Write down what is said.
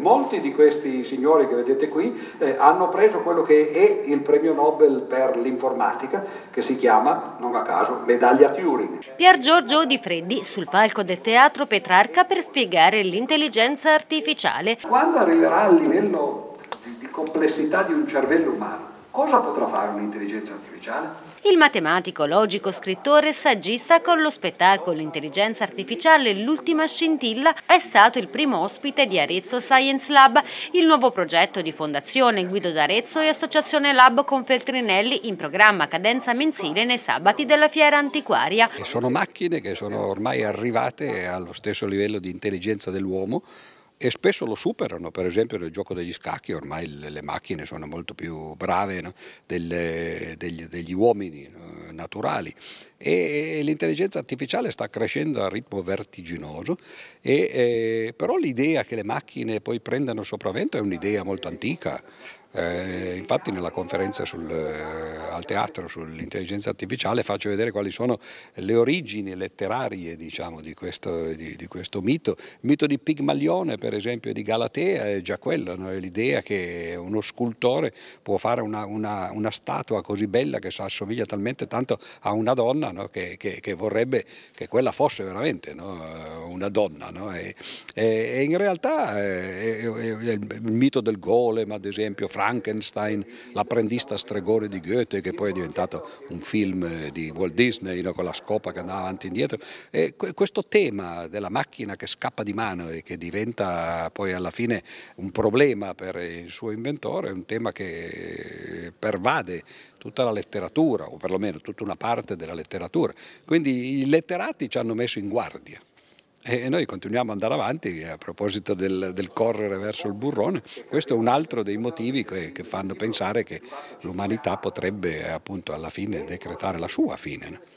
Molti di questi signori che vedete qui eh, hanno preso quello che è il premio Nobel per l'informatica, che si chiama, non a caso, medaglia Turing. Pier Giorgio Di Freddi sul palco del teatro Petrarca per spiegare l'intelligenza artificiale. Quando arriverà al livello di, di complessità di un cervello umano, cosa potrà fare un'intelligenza artificiale? Il matematico, logico, scrittore e saggista con lo spettacolo Intelligenza Artificiale L'ultima scintilla è stato il primo ospite di Arezzo Science Lab, il nuovo progetto di Fondazione Guido d'Arezzo e Associazione Lab con Feltrinelli in programma cadenza mensile nei sabati della fiera antiquaria. Sono macchine che sono ormai arrivate allo stesso livello di intelligenza dell'uomo e spesso lo superano, per esempio nel gioco degli scacchi ormai le macchine sono molto più brave no? delle, degli, degli, uomini no? naturali e, l'intelligenza artificiale sta crescendo a ritmo vertiginoso, e, eh, però l'idea che le macchine poi prendano sopravvento è un'idea molto antica. Eh, infatti nella conferenza sul, eh, al teatro sull'intelligenza artificiale faccio vedere quali sono le origini letterarie diciamo, di, questo, di, di, questo, mito. Il mito di Pigmalione per esempio di Galatea è già quello, no? l'idea che uno scultore può fare una, una, una, statua così bella che assomiglia talmente tanto a una donna no? che, che, che, vorrebbe che quella fosse veramente no? una donna. E, e, in realtà è il mito del golem ad esempio, Frankenstein, l'apprendista stregone di Goethe che poi è diventato un film di Walt Disney no, con la scopa che andava avanti e indietro. E questo tema della macchina che scappa di mano e che diventa poi alla fine un problema per il suo inventore è un tema che pervade tutta la letteratura o perlomeno tutta una parte della letteratura. Quindi i letterati ci hanno messo in guardia. E noi continuiamo ad andare avanti a proposito del, del, correre verso il burrone. Questo è un altro dei motivi che, che fanno pensare che l'umanità potrebbe appunto alla fine decretare la sua fine.